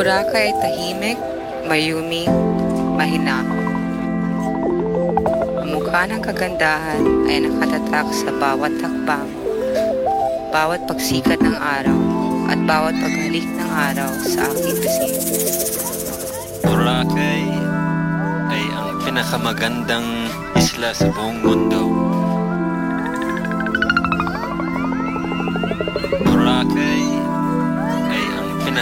Boracay ay tahimik, mayumi, mahinahon. Ang mukha ng kagandahan ay nakatatak sa bawat hakbang, bawat pagsikat ng araw, at bawat paghalik ng araw sa aking pisngi. Boracay ay ang pinakamagandang isla sa buong mundo.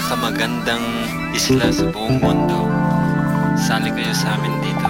Pinakamagandang isla sa buong mundo. Sali kayo sa amin dito.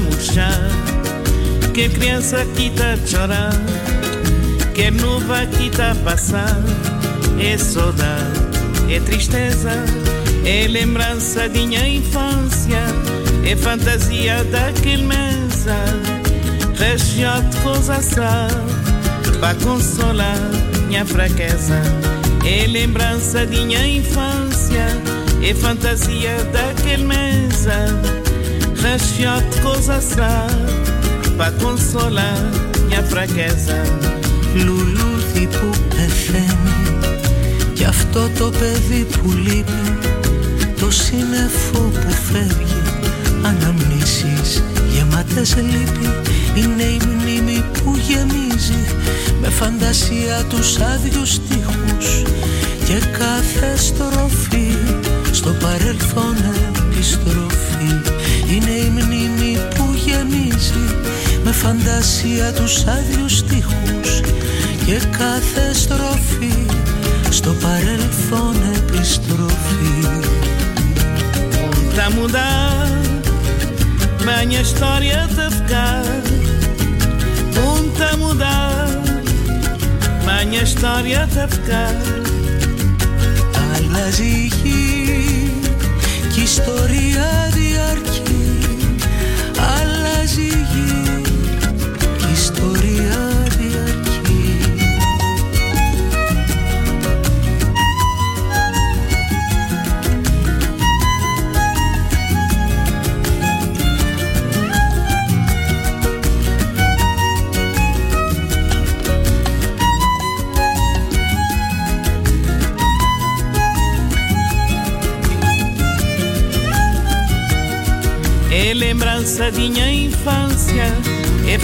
Murchar, que criança que tá chorar, que nuvem que tá passar, é saudade, é tristeza, é lembrança de minha infância, é fantasia daquele mesa, região coisa para consolar minha fraqueza, é lembrança de minha infância, é fantasia daquele mesa, região de coisa para consolar minha fraqueza. λουλούδι που πεθαίνει Κι αυτό το παιδί που λείπει Το σύννεφο που φεύγει Αναμνήσεις γεμάτες λύπη Είναι η μνήμη που γεμίζει Με φαντασία τους άδειους στίχους Και κάθε στροφή Στο παρελθόν επιστροφή Είναι η μνήμη που γεμίζει με φαντασία τους άδειους στίχους και κάθε στροφή στο παρελθόν επιστροφή. Tá mudar, minha história de ficar. Muito a mudar, minha história de ficar.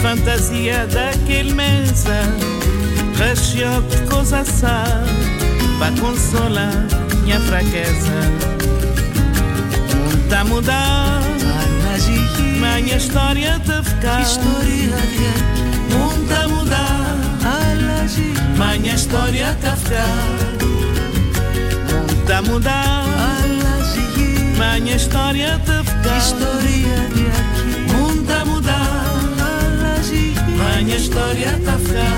fantasia daquele mesa Recheou de coisa sã Para consolar minha fraqueza. O mundo a mudar Minha história de ficar. História de a mudar Minha história de ficar. O mundo a mudar Minha história de ficar. História de aqui η γη Minha história tá ficar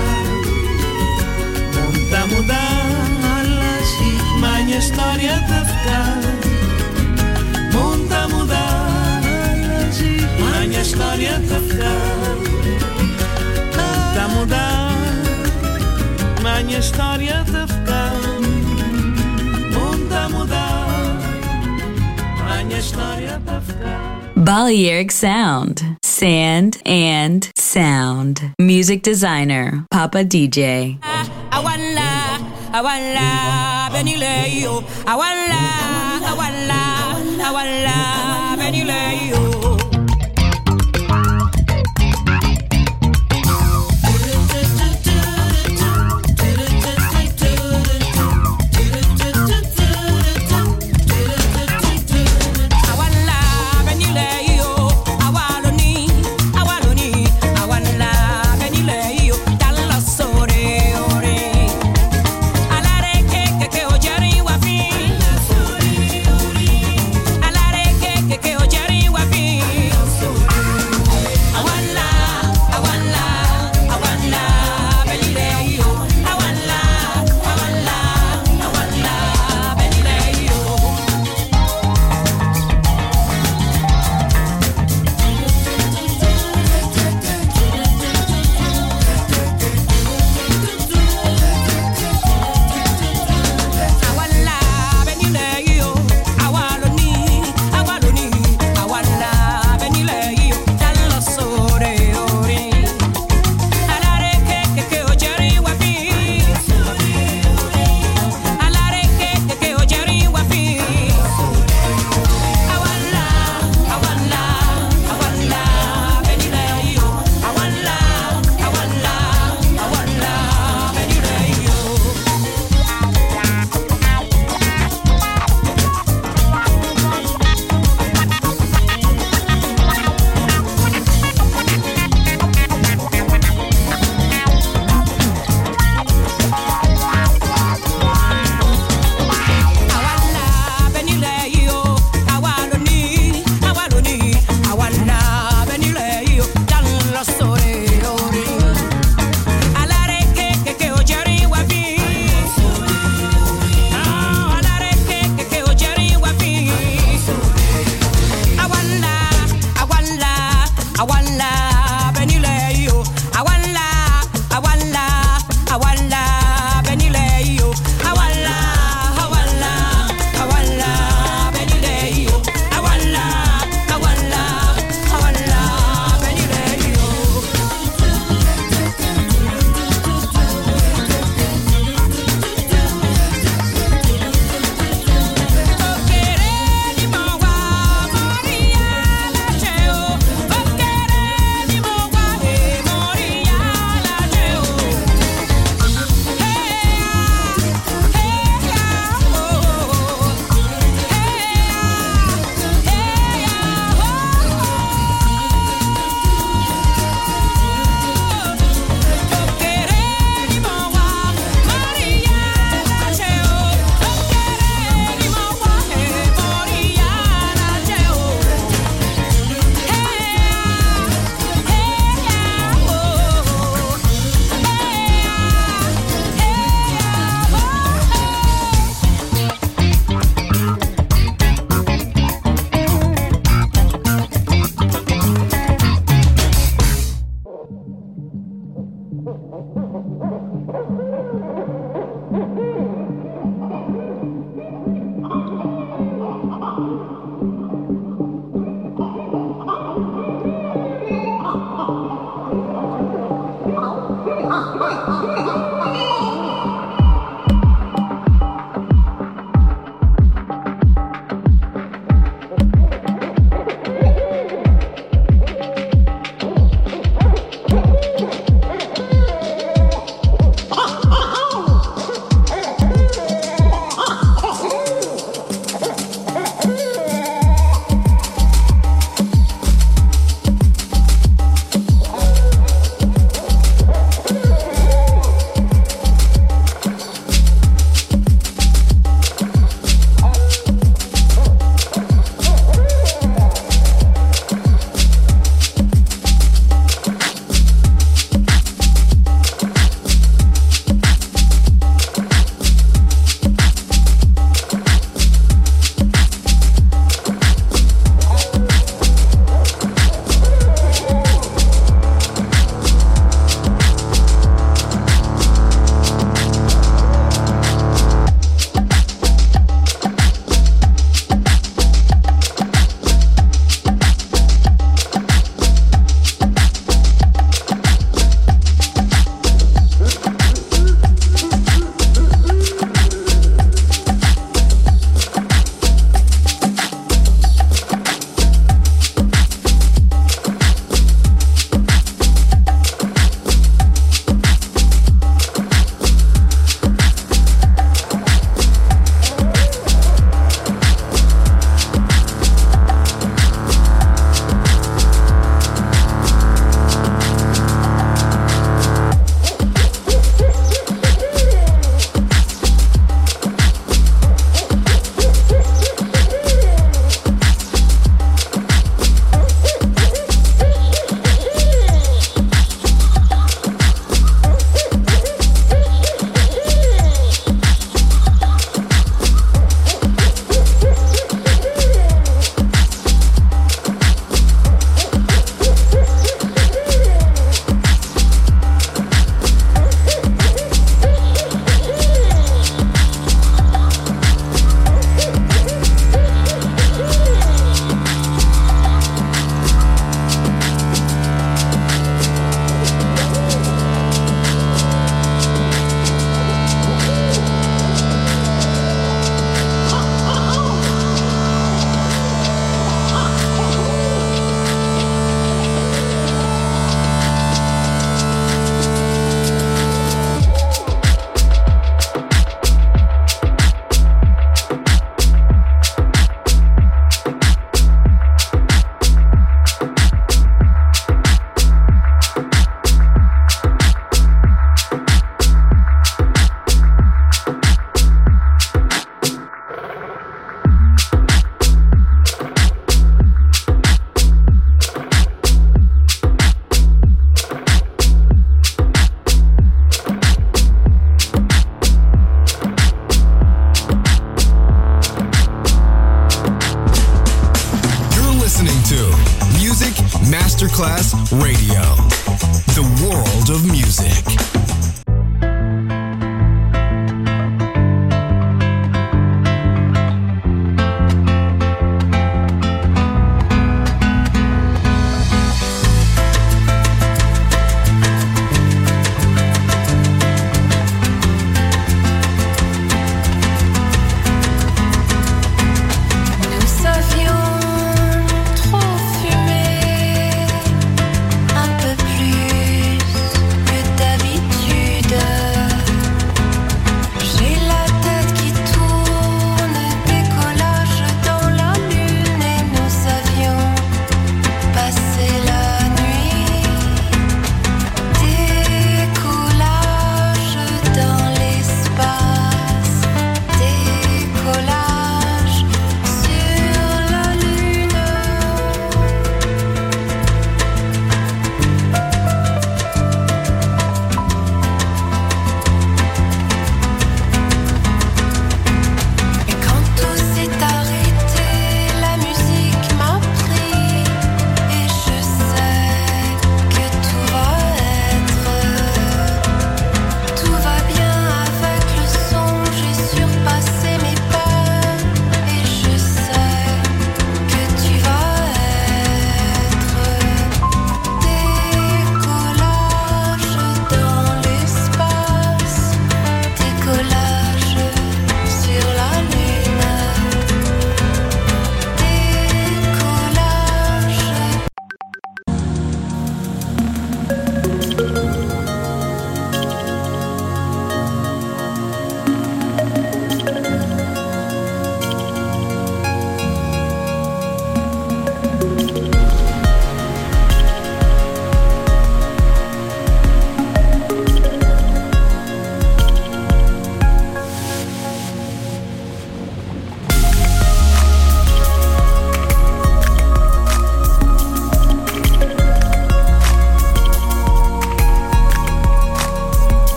Muito a mudar αλλάζει η γη Minha história tá ficar Muito a mudar αλλάζει η γη Minha história tá ficar Muito a mudar Minha história tá ficar Muito a mudar Minha história tá ficar Balearic Sound. Sand and Sound. Music designer, Papa DJ. Awala,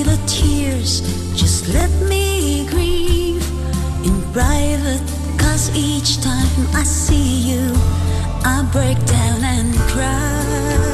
the tears, just let me grieve in private. Cause each time I see you, I break down and cry.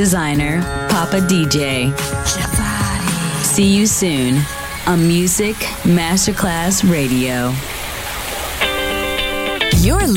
Designer Papa DJ. See you soon on Music Masterclass Radio. You're listening.